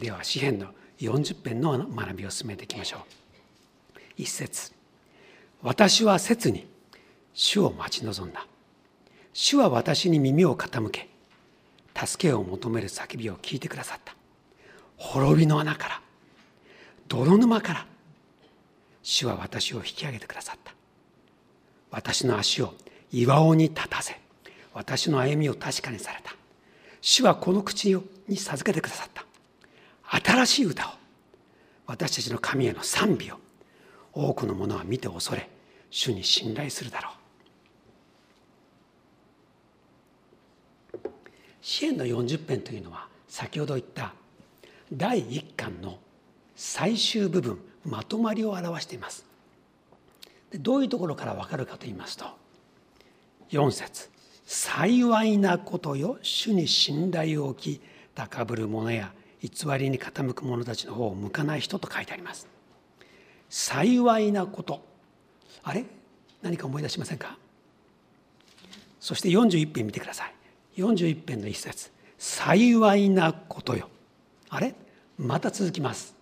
では詩篇の40編の学びを進めていきましょう。一節。私は切に主を待ち望んだ。主は私に耳を傾け。助けを求める叫びを聞いてくださった。滅びの穴から。泥沼から。主は私を引き上げてくださった。私の足を岩尾に立たせ。私の歩みを確かにされた。主はこの口に授けてくださった。新しい歌を。私たちの神への賛美を。多くの者は見て恐れ主に信頼するだろう。支援の40編というのは先ほど言った第1巻の最終部分まとまりを表しています。どういうところから分かるかと言いますと4節幸いなことよ主に信頼を置き高ぶる者や偽りに傾く者たちの方を向かない人と書いてあります。幸いなこと。あれ？何か思い出しませんか？そして41編見てください。41編の一節。幸いなことよ。あれ？また続きます。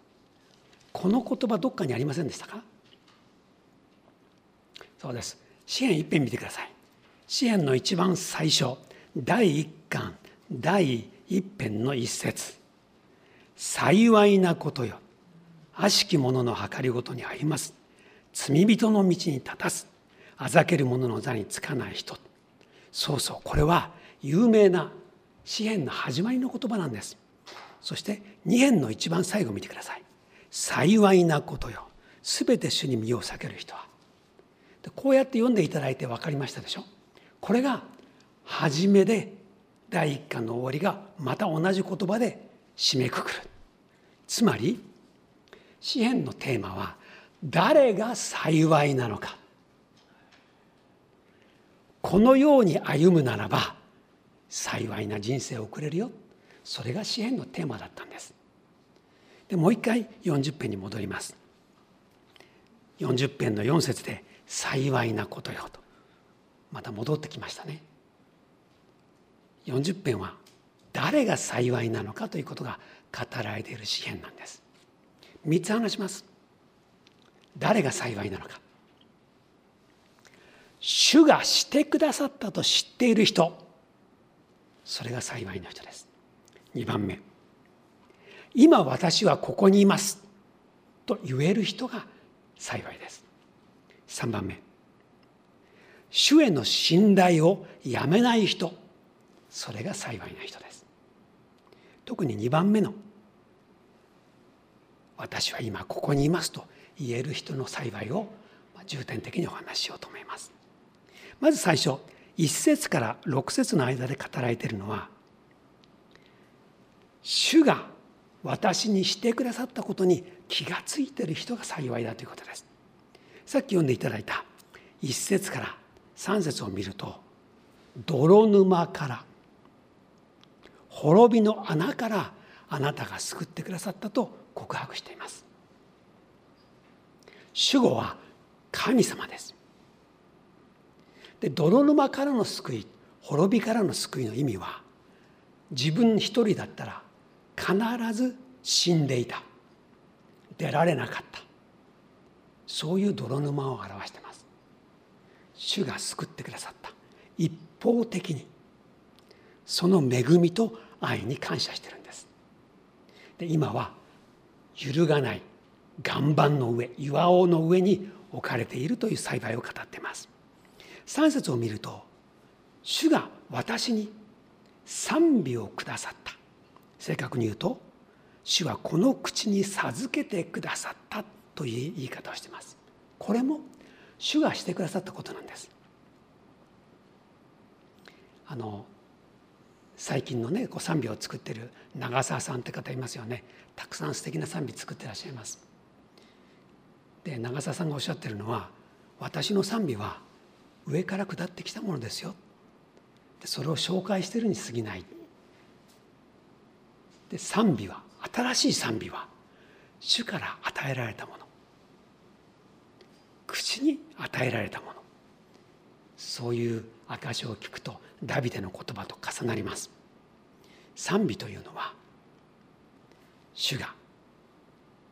この言葉どっかにありませんでしたか？そうです。詩篇一編見てください。詩篇の一番最初。第一巻。第一編の一節。幸いなことよ。悪しき者の計りごとにあります。罪人の道に立たずあざける者の座につかない人。そうそうこれは有名な詩篇の始まりの言葉なんです。そして二編の一番最後見てください。幸いなことよ。すべて主に身を避ける人は。こうやって読んでいただいて分かりましたでしょ。これが初めで第一巻の終わりがまた同じ言葉で締めくくる。つまり詩篇のテーマは誰が幸いなのか。このように歩むならば幸いな人生を送れるよ。それが詩篇のテーマだったんです。でもう一回40編に戻ります。40編の4節で「幸いなことよ」と。また戻ってきましたね。40編は誰が幸いなのかということが語られている詩篇なんです。3つ話します。誰が幸いなのか。主がしてくださったと知っている人。それが幸いな人です。2番目。今私はここにいます。と言える人が幸いです。3番目。主への信頼をやめない人。それが幸いな人です。特に2番目の「私は今ここにいます」と言える人の幸いを重点的にお話ししようと思います。まず最初1節から6節の間で語られているのは主が私にしてくださったことに気が付いている人が幸いだということです。さっき読んでいただいた1節から3節を見ると泥沼から滅びの穴からあなたが救ってくださったと告白しています。主語は神様です。で泥沼からの救い滅びからの救いの意味は自分一人だったら必ず死んでいた。出られなかった。そういう泥沼を表しています。主が救ってくださった。一方的にその恵みと愛に感謝してるんです。で今は揺るがない岩盤の上岩尾の上に置かれているという栽培を語っています。3節を見ると主が私に賛美をくださった。正確に言うと主はこの口に授けてくださったという言い方をしてます。これも主がしてくださったことなんです。あの最近のねこう賛美を作ってる長澤さんって方いますよね。たくさん素敵な賛美作ってらっしゃいます。で長澤さんがおっしゃってるのは私の賛美は上から下ってきたものですよ。でそれを紹介してるに過ぎない。で賛美は新しい賛美は主から与えられたもの。口に与えられたもの。そういう証を聞くとダビデの言葉と重なります。賛美というのは主が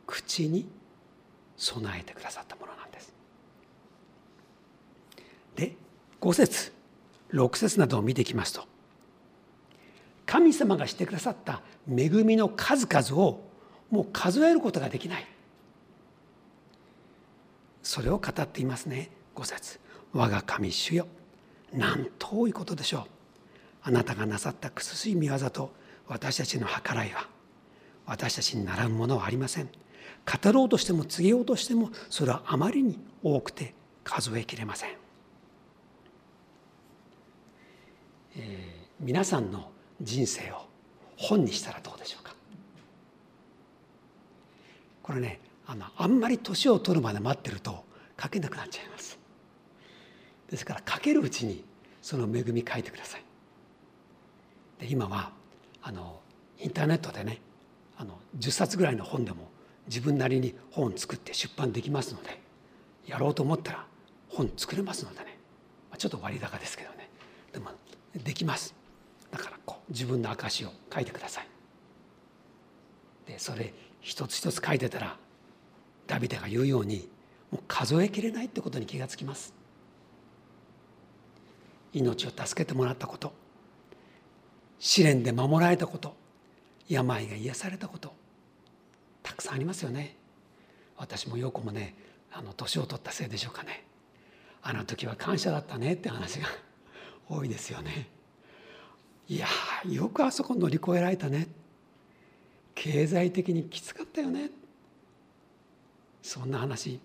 口に備えてくださったものなんです。で5節6節などを見ていきますと神様がしてくださった恵みの数々をもう数えることができない。それを語っていますね5節。我が神主よ。なんと多いことでしょう。あなたがなさった苦しい見業と私たちの計らいは。私たちに並ぶものはありません。語ろうとしても告げようとしてもそれはあまりに多くて数えきれません、えー、皆さんの人生を本にしたらどうでしょうか。これねあのあんまり年を取るまで待ってると書けなくなっちゃいます。ですから書けるうちにその恵み書いてください。で今はあのインターネットでねあの10冊ぐらいの本でも自分なりに本作って出版できますのでやろうと思ったら本作れますのでね。ちょっと割高ですけどね。でもできます。だからこう自分の証を書いてください。でそれ一つ一つ書いてたらダビデが言うようにもう数えきれないってことに気がつきます。命を助けてもらったこと。試練で守られたこと。病が癒されたこと。たくさんありますよね。私もよくもねあの年を取ったせいでしょうかね。あの時は感謝だったね。って話が 多いですよね。いやよくあそこ乗り越えられたね。経済的にきつかったよね。そんな話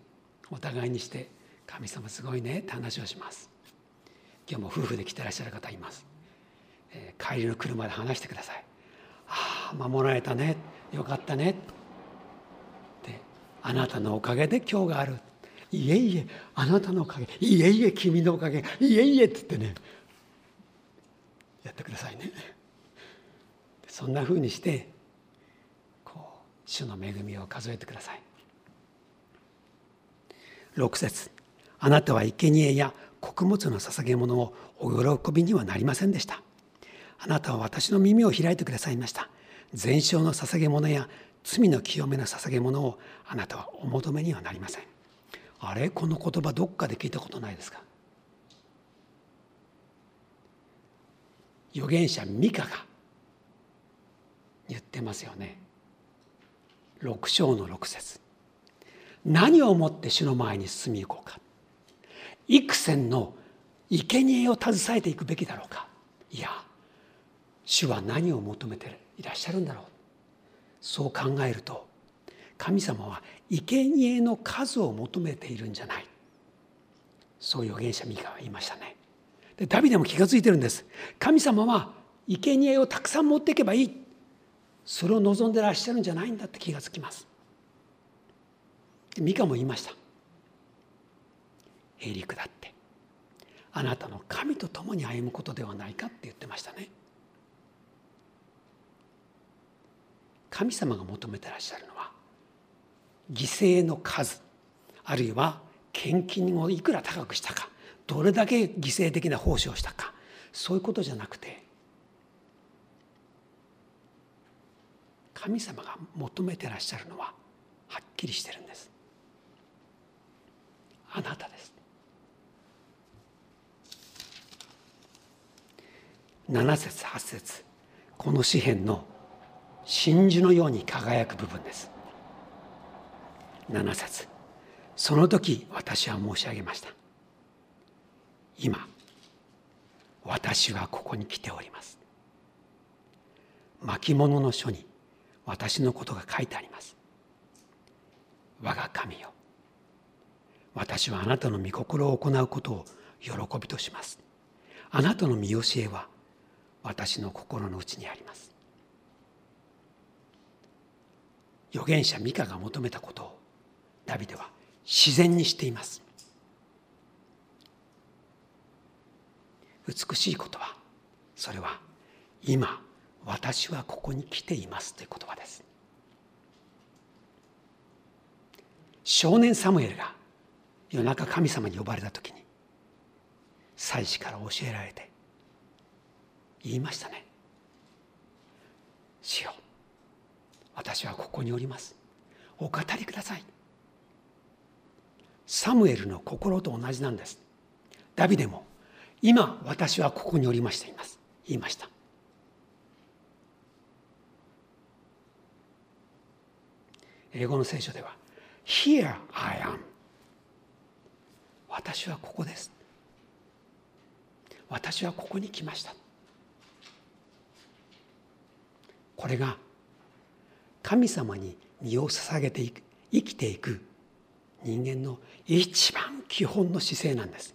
お互いにして神様すごいね。って話をします。今日も夫婦で来てらっしゃる方います、えー、帰りの車で話してくださいああ守られたね。よかったねってあなたのおかげで今日があるいえいえあなたのおかげ。いえいえ君のおかげ。いえいえって言ってね。やってくださいね。そんなふうにしてこう主の恵みを数えてください。6節あなたは生贄や穀物の捧げ物をお喜びにはなりませんでした。あなたは私の耳を開いてくださいました。全焼の捧げ物や罪の清めの捧げ物をあなたはお求めにはなりません。あれ？この言葉どっかで聞いたことないですか？預言者ミカが言ってますよね。6章の6節。何をもって主の前に進み行こうか。幾千の生贄を携えていくべきだろうか。いや主は何を求めていらっしゃるんだろう。そう考えると神様は生贄の数を求めているんじゃない。そう預言者ミカは言いましたね。でダビデも気が付いてるんです。神様は生贄をたくさん持っていけばいい。それを望んでらっしゃるんじゃないんだって気が付きます。ミカも言いました。へりくだって。あなたの神と共に歩むことではないかって言ってましたね。神様が求めてらっしゃるのは犠牲の数あるいは献金をいくら高くしたかどれだけ犠牲的な奉仕をしたかそういうことじゃなくて神様が求めてらっしゃるのははっきりしてるんです。あなたです。7節8節。この詩篇の真珠のように輝く部分です。7節。その時私は申し上げました。今私はここに来ております。巻物の書に私のことが書いてあります。我が神よ。私はあなたの御心を行うことを喜びとします。あなたの見教えは私の心の内にあります。預言者ミカが求めたことをダビデは自然にしています。美しい言葉それは今私はここに来ていますという言葉です。少年サムエルが夜中神様に呼ばれた時に祭司から教えられて言いましたね「主よ私はここにおります。お語りください。サムエルの心と同じなんです。ダビデも今私はここにおりましています。言いました。英語の聖書では Here I am 私はここです。私はここに来ました。これが神様に身を捧げていく生きていく人間の一番基本の姿勢なんです。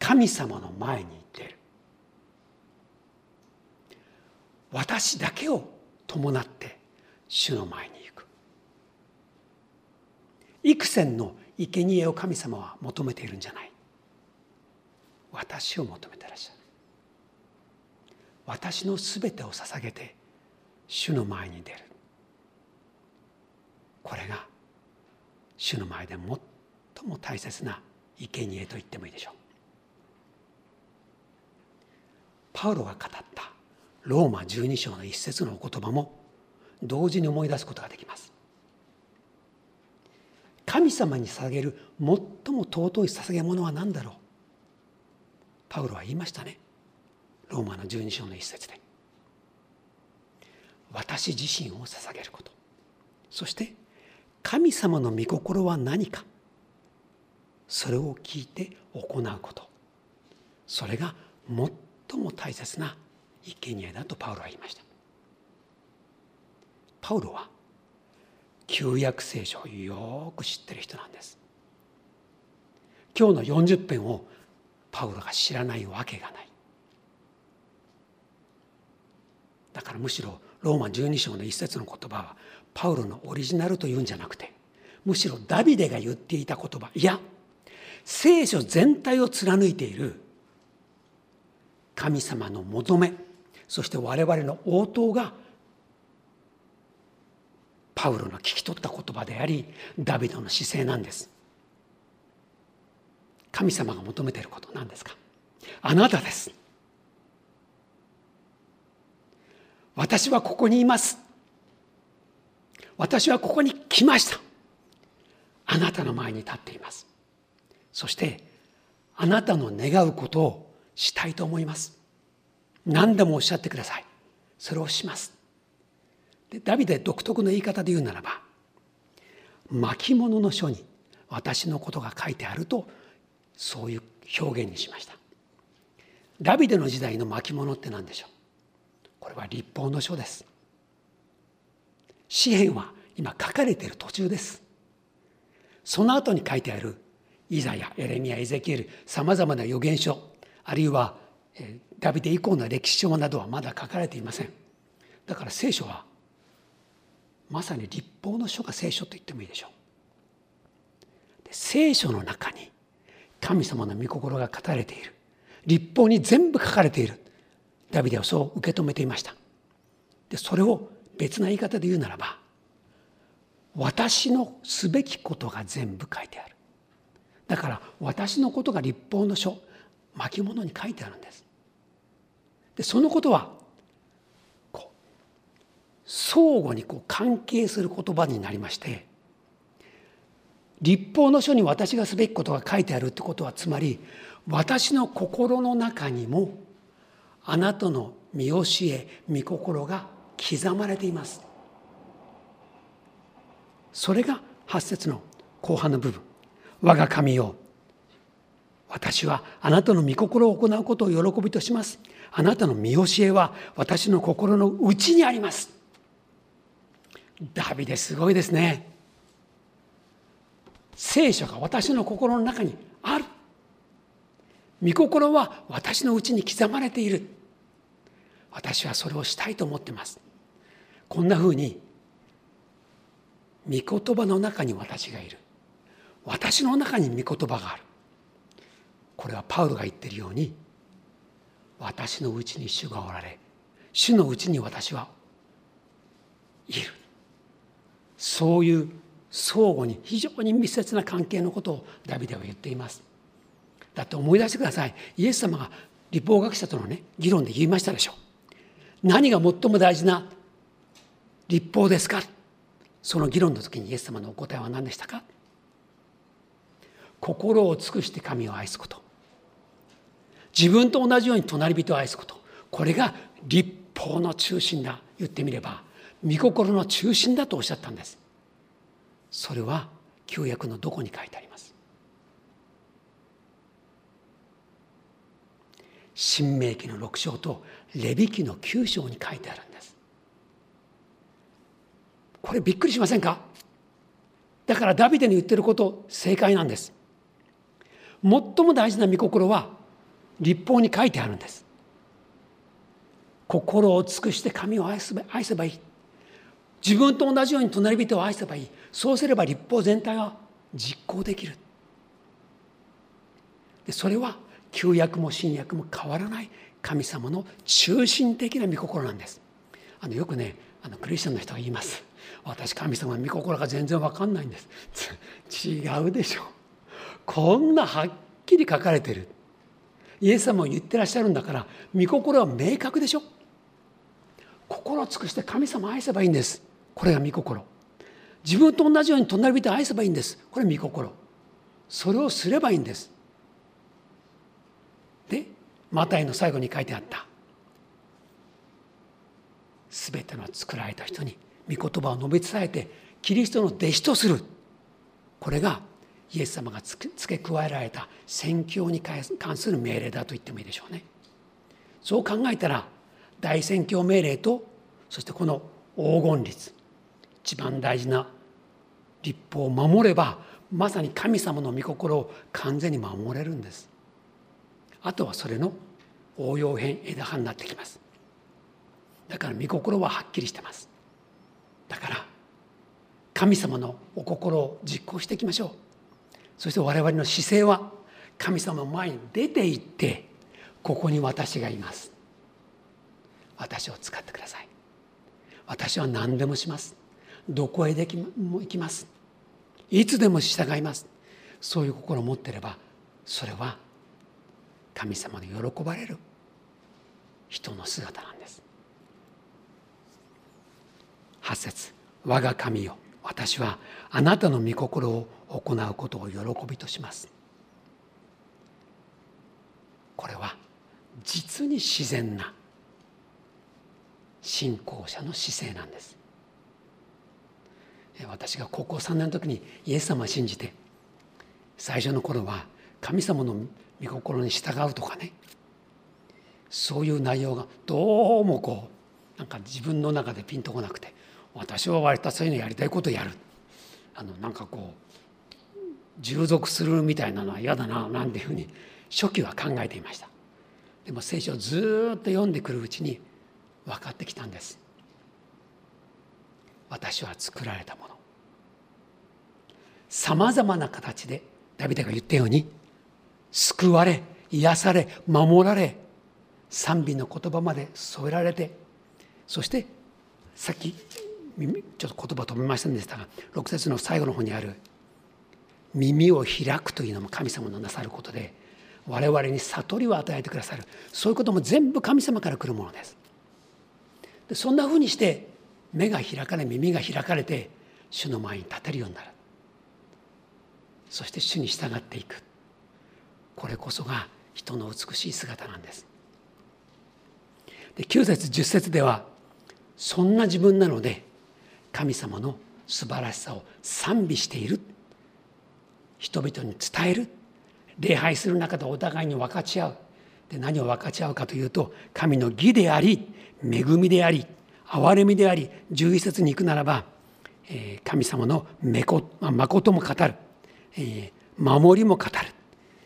神様の前に行っている。私だけを伴って主の前に行く。幾千の生贄を神様は求めているんじゃない。私を求めてらっしゃる。私のすべてを捧げて主の前に出る。これが主の前で最も大切な生贄と言ってもいいでしょう。パウロが語ったローマ12章の一節のお言葉も同時に思い出すことができます。神様に捧げる最も尊い捧げ物は何だろう？パウロは言いましたね。ローマの12章の一節で。私自身を捧げること。そして神様の御心は何か。それを聞いて行うこと。それが最も大切な生贄だとパウロは言いました。パウロは旧約聖書をよく知ってる人なんです。今日の40編をパウロが知らないわけがない。だからむしろローマ12章の一節の言葉はパウロのオリジナルというんじゃなくてむしろダビデが言っていた言葉。いや聖書全体を貫いている神様の求めそして我々の応答がパウロの聞き取った言葉でありダビデの姿勢なんです。神様が求めていることなんですか？あなたです。私はここにいます。私はここに来ました。あなたの前に立っています。そしてあなたの願うことをしたいと思います。何でもおっしゃってください。それをします。でダビデ独特の言い方で言うならば巻物の書に私のことが書いてあるとそういう表現にしました。ダビデの時代の巻物って何でしょう？これは立法の書です。詩篇は今書かれている途中です。その後に書いてあるイザヤエレミアエゼキエルさまざまな預言書あるいはダビデ以降の歴史書などはまだ書かれていません。だから聖書はまさに立法の書が聖書と言ってもいいでしょう。聖書の中に神様の御心が語られている。立法に全部書かれている。ダビデはそう受け止めていました。でそれを別な言い方で言うならば私のすべきことが全部書いてある。だから私のことが立法の書巻物に書いてあるんです。でそのことはこう相互にこう関係する言葉になりまして立法の書に私がすべきことが書いてあるってことはつまり私の心の中にもあなたの見教え見心が刻まれています。それが8節の後半の部分。我が神よ私はあなたの御心を行うことを喜びとします。あなたの見教えは私の心の内にあります。ダビデすごいですね。聖書が私の心の中にある。御心は私のうちに刻まれている。私はそれをしたいと思ってます。こんなふうに御言葉の中に私がいる。私の中に御言葉がある。これはパウロが言ってるように私のうちに主がおられ主のうちに私はいる。そういう相互に非常に密接な関係のことをダビデは言っています。だって思い出してください。イエス様が立法学者とのね議論で言いましたでしょ何が最も大事な立法ですか？その議論の時にイエス様のお答えは何でしたか？心を尽くして神を愛すこと。自分と同じように隣人を愛すこと。これが立法の中心だ。言ってみれば御心の中心だとおっしゃったんです。それは旧約のどこに書いてあります？新明記の6章とレビ記の9章に書いてあるんです。これびっくりしませんか？だからダビデに言ってること正解なんです。最も大事な御心は立法に書いてあるんです。心を尽くして神を愛せば愛せばいい。自分と同じように隣人を愛せばいい。そうすれば立法全体は実行できる。でそれは旧約も新約も変わらない神様の中心的な御心なんです。あのよくねあのクリスチャンの人が言います。私神様の御心が全然わかんないんです。違うでしょこんなはっきり書かれてる。イエス様も言ってらっしゃるんだから御心は明確でしょ。心を尽くして神様を愛せばいいんです。これが御心。自分と同じように隣人を愛せばいいんです。これ御心。それをすればいいんです。マタイの最後に書いてあった全ての作られた人に御言葉を述べ伝えてキリストの弟子とするこれがイエス様が付け加えられた宣教に関する命令だと言ってもいいでしょうね。そう考えたら大宣教命令とそしてこの黄金律一番大事な立法を守ればまさに神様の御心を完全に守れるんです。あとはそれの応用編枝葉になってきます。だから御心ははっきりしてます。だから神様のお心を実行していきましょう。そして我々の姿勢は神様前に出て行ってここに私がいます私を使ってください私は何でもしますどこへでも行きますいつでも従いますそういう心を持っていればそれは神様に喜ばれる人の姿なんです。八節我が神よ私はあなたの御心を行うことを喜びとします。これは実に自然な信仰者の姿勢なんです。私が高校3年の時にイエス様を信じて最初の頃は神様の御心に従うとかね。そういう内容がどうもこうなんか自分の中でピンとこなくて私は割とそういうのやりたいことをやる。あのなんかこう従属するみたいなのは嫌だななんていうふうに初期は考えていました。でも聖書をずっと読んでくるうちに分かってきたんです。私は作られたもの。さまざまな形でダビデが言ったように救われ癒され守られ賛美の言葉まで添えられてそしてさっきちょっと言葉飛びませんでしたが6節の最後の方にある耳を開くというのも神様のなさることで我々に悟りを与えてくださる。そういうことも全部神様から来るものです。でそんなふうにして目が開かれ耳が開かれて主の前に立てるようになる。そして主に従っていく。これこそが人の美しい姿なんです。で9節10節ではそんな自分なので神様の素晴らしさを賛美している。人々に伝える。礼拝する中でお互いに分かち合う。で何を分かち合うかというと神の義であり恵みであり憐れみであり11節に行くならば、えー、神様の誠も語る、えー、守りも語る。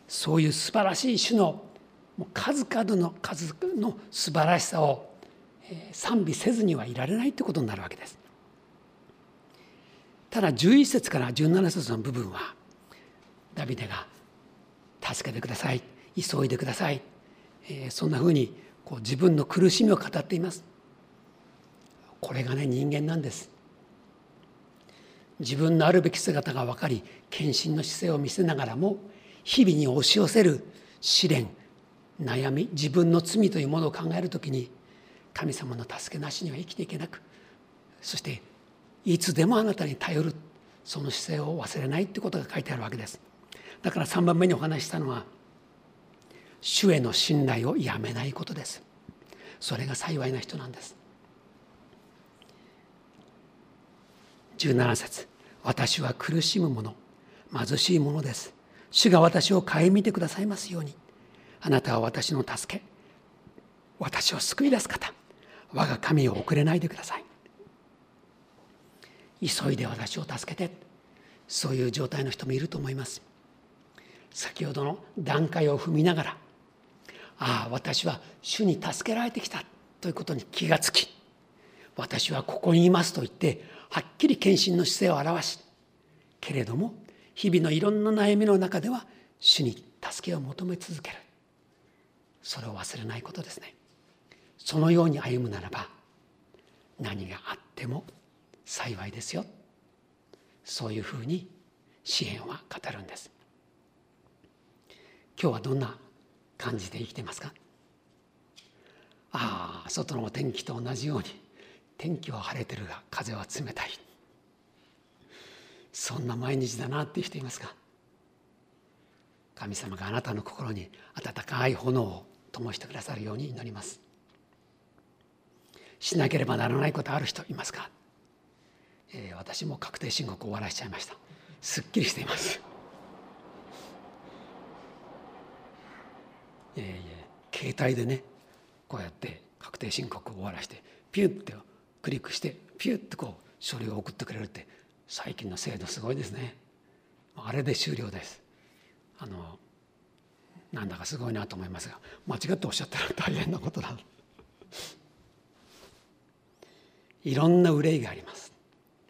そういう素晴らしい種の数々の数の素晴らしさを賛美せずにはいられないということになるわけです。ただ11節から17節の部分はダビデが「助けてください」「急いでください」えー、そんなふうにこう自分の苦しみを語っています。これがね人間なんです。自分のあるべき姿が分かり献身の姿勢を見せながらも日々に押し寄せる試練悩み自分の罪というものを考える時に神様の助けなしには生きていけなくそしていつでもあなたに頼るその姿勢を忘れないってことが書いてあるわけです。だから3番目にお話ししたのは主への信頼をやめないことです。それが幸いな人なんです。17節私は苦しむ者貧しい者です。主が私を顧みてくださいますように。あなたは私の助け。私を救い出す方。我が神を遅れないでください。急いで私を助けて。そういう状態の人もいると思います。先ほどの段階を踏みながらああ私は主に助けられてきた。ということに気がつき私はここにいますと言ってはっきり献身の姿勢を表しけれども日々のいろんな悩みの中では主に助けを求め続ける。それを忘れないことですね。そのように歩むならば何があっても幸いですよ。そういうふうに支援は語るんです。今日はどんな感じで生きてますか？ああ外のお天気と同じように天気は晴れてるが風は冷たい。そんな毎日だなっていう人いますか？神様があなたの心に温かい炎を灯してくださるように祈ります。しなければならないことある人いますか、えー、私も確定申告終わらしちゃいました。すっきりしています。いやいや携帯でねこうやって確定申告を終わらしてピュッてクリックしてピュッとこう書類を送ってくれるって最近の制度すごいですね。あれで終了です。あのなんだかすごいなと思いますが間違っておっしゃったら大変なことだ。いろんな憂いがあります。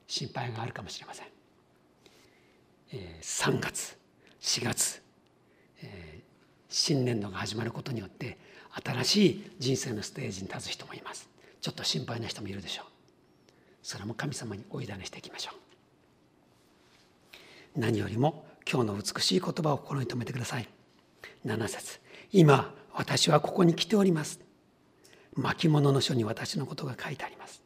心配があるかもしれません、えー、3月4月、えー、新年度が始まることによって新しい人生のステージに立つ人もいます。ちょっと心配な人もいるでしょう。それも神様にお委ねしていきましょう。何よりも今日の美しい言葉を心に留めてください。7節。今私はここに来ております。巻物の書に私のことが書いてあります。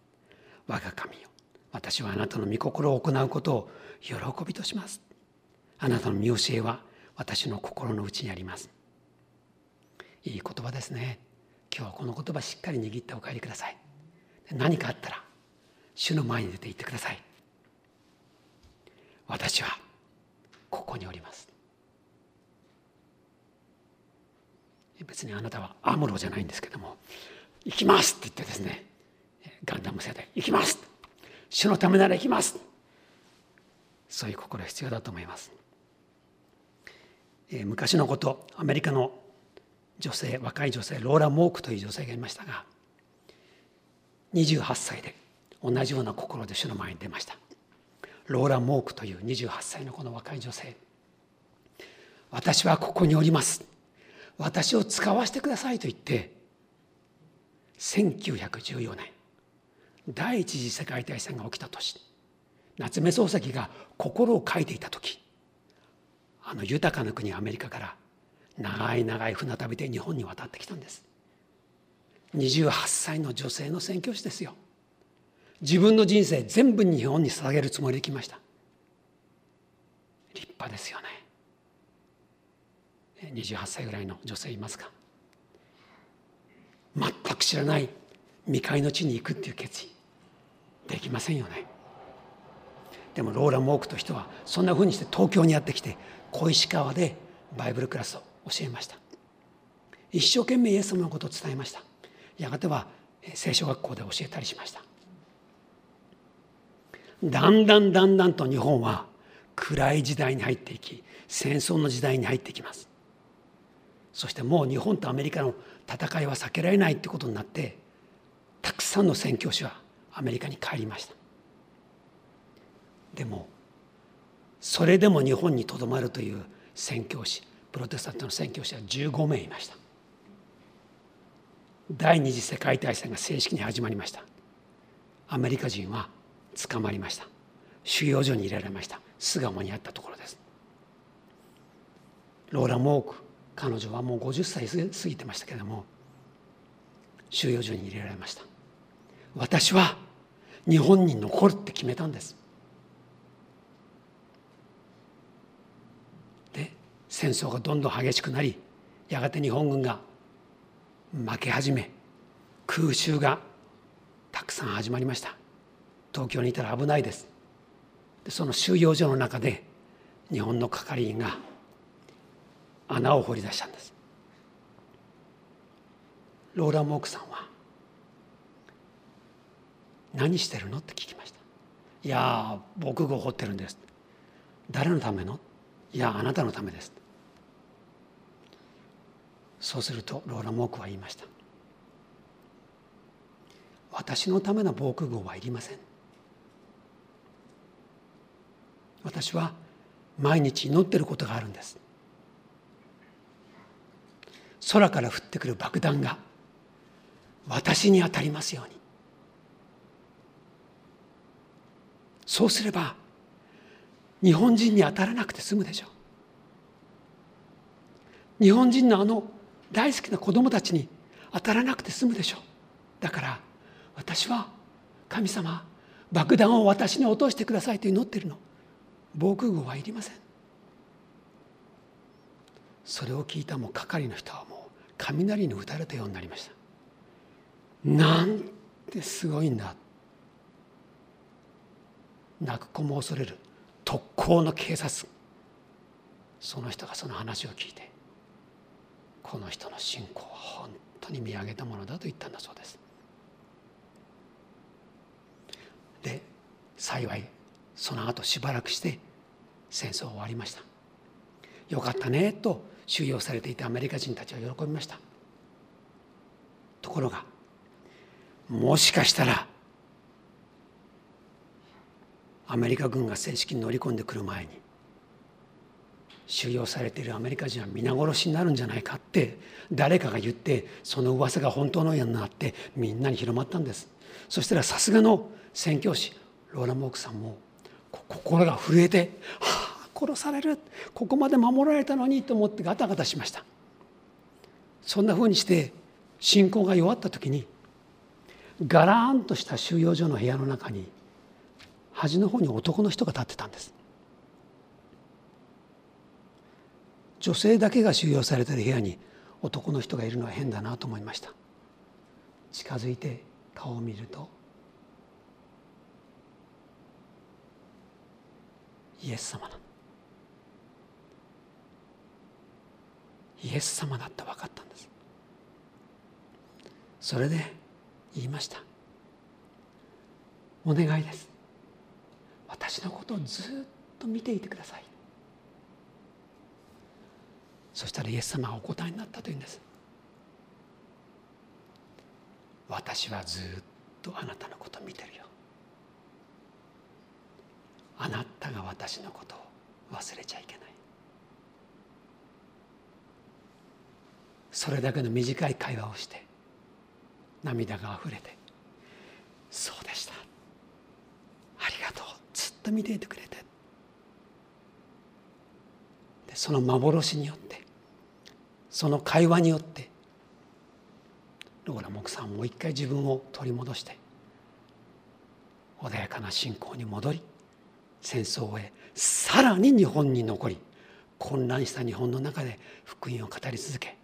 我が神よ私はあなたの御心を行うことを喜びとします。あなたの見教えは私の心の内にあります。いい言葉ですね。今日はこの言葉しっかり握ってお帰りください。何かあったら主の前に出て行ってください。私はここにおります。別にあなたはアムロじゃないんですけども「行きます」って言ってですねガンダム世代行きます。主のためなら行きます。そういう心必要だと思います、えー、昔のことアメリカの女性若い女性ローラ・モークという女性がいましたが28歳で同じような心で主の前に出ました。ローラ・モークという28歳のこの若い女性。私はここにおります。私を使わせてくださいと言って1914年第一次世界大戦が起きた年夏目漱石が心を書いていた時あの豊かな国アメリカから長い長い船旅で日本に渡ってきたんです。28歳の女性の宣教師ですよ。自分の人生全部日本に捧げるつもりで来ました。立派ですよね。28歳ぐらいの女性いますか？全く知らない未開の地に行くっていう決意。できませんよね。でもローラ・モークと人はそんなふうにして東京にやってきて小石川でバイブルクラスを教えました。一生懸命イエス様のことを伝えました。やがては聖書学校で教えたりしました。だんだんだんだんと日本は暗い時代に入っていき戦争の時代に入っていきます。そしてもう日本とアメリカの戦いは避けられないってことになってたくさんの宣教師はアメリカに帰りました。でもそれでも日本にとどまるという宣教師プロテスタントの宣教師は15名いました。第二次世界大戦が正式に始まりました。アメリカ人は捕まりました。収容所に入れられました。巣鴨にあったところです。ローラ・モーク彼女はもう50歳過ぎてましたけれども収容所に入れられました。私は日本に残るって決めたんです。で戦争がどんどん激しくなりやがて日本軍が負け始め空襲がたくさん始まりました。東京にいたら危ないです。でその収容所の中で日本の係員が穴を掘り出したんです。ローラ・モークさんは「何してるの?」って聞きました「いや僕が掘ってるんです」誰のための？いやあなたのためです。そうするとローラ・モークは言いました。私のための防空壕はいりません。私は毎日祈ってることがあるんです。空から降ってくる爆弾が私に当たりますように。そうすれば日本人に当たらなくて済むでしょう。日本人のあの大好きな子供たちに当たらなくて済むでしょう。だから私は神様爆弾を私に落としてくださいと祈ってるの。防空壕はいりません。それを聞いたもう係の人はもう雷に打たれたようになりました。なんてすごいんだ。泣く子も恐れる特攻の警察。その人がその話を聞いてこの人の信仰は本当に見上げたものだと言ったんだそうです。で幸いその後しばらくして戦争は終わりました。よかったねと収容されていたアメリカ人たちは喜びました。ところがもしかしたらアメリカ軍が正式に乗り込んでくる前に収容されているアメリカ人は皆殺しになるんじゃないかって誰かが言ってその噂が本当のようになってみんなに広まったんです。そしたらさすがの宣教師ローラ・モークさんも心が震えて「はあ殺される。ここまで守られたのに」と思ってガタガタしました。そんなふうにして信仰が弱った時にガラーンとした収容所の部屋の中に端の方に男の人が立ってたんです。女性だけが収容されてる部屋に男の人がいるのは変だなと思いました。近づいて顔を見るとイエス様なイエス様だって分かったんです。それで言いました。お願いです。私のことをずっと見ていてください。そしたらイエス様がお答えになったというんです。私はずっとあなたのことを見てるよ。あなたが私のことを忘れちゃいけない。それだけの短い会話をして涙があふれて「そうでした。ありがとう。ずっと見ていてくれて」でその幻によってその会話によってローラ木さんもう一回自分を取り戻して穏やかな信仰に戻り戦争を終えさらに日本に残り混乱した日本の中で福音を語り続け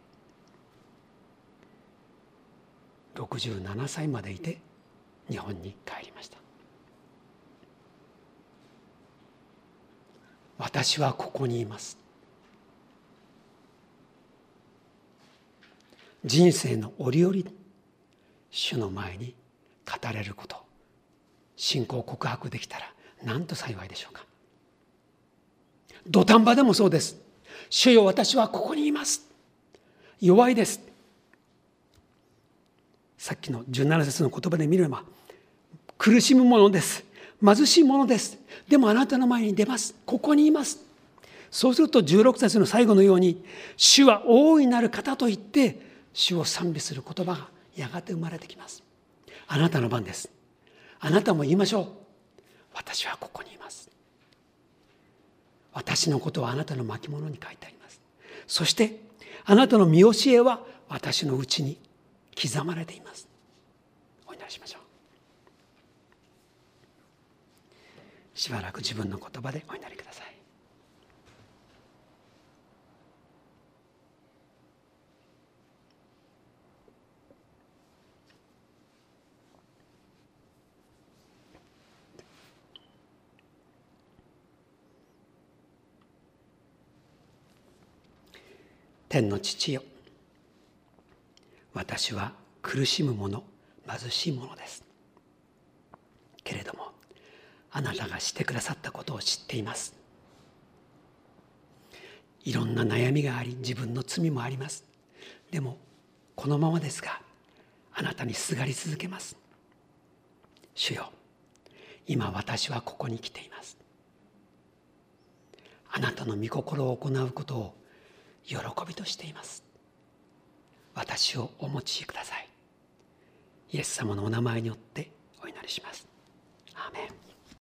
67歳までいて日本に帰りました。私はここにいます。人生の折々主の前に語れること信仰告白できたらなんと幸いでしょうか。土壇場でもそうです。主よ私はここにいます。弱いです。さっきの17節の言葉で見れば苦しむものです。貧しいものです。でもあなたの前に出ます。ここにいます。そうすると16節の最後のように主は大いなる方と言って主を賛美する言葉がやがて生まれてきます。あなたの番です。あなたも言いましょう。私はここにいます。私のことはあなたの巻物に書いてあります。そしてあなたの見教えは私のうちに刻まれています。お祈りしましょう。しばらく自分の言葉でお祈りください。天の父よ。私は苦しむ者貧しい者です。けれどもあなたがしてくださったことを知っています。いろんな悩みがあり自分の罪もあります。でもこのままですがあなたにすがり続けます。主よ今私はここに来ています。あなたの御心を行うことを喜びとしています。私をお持ちください。イエス様のお名前によってお祈りします。アーメン。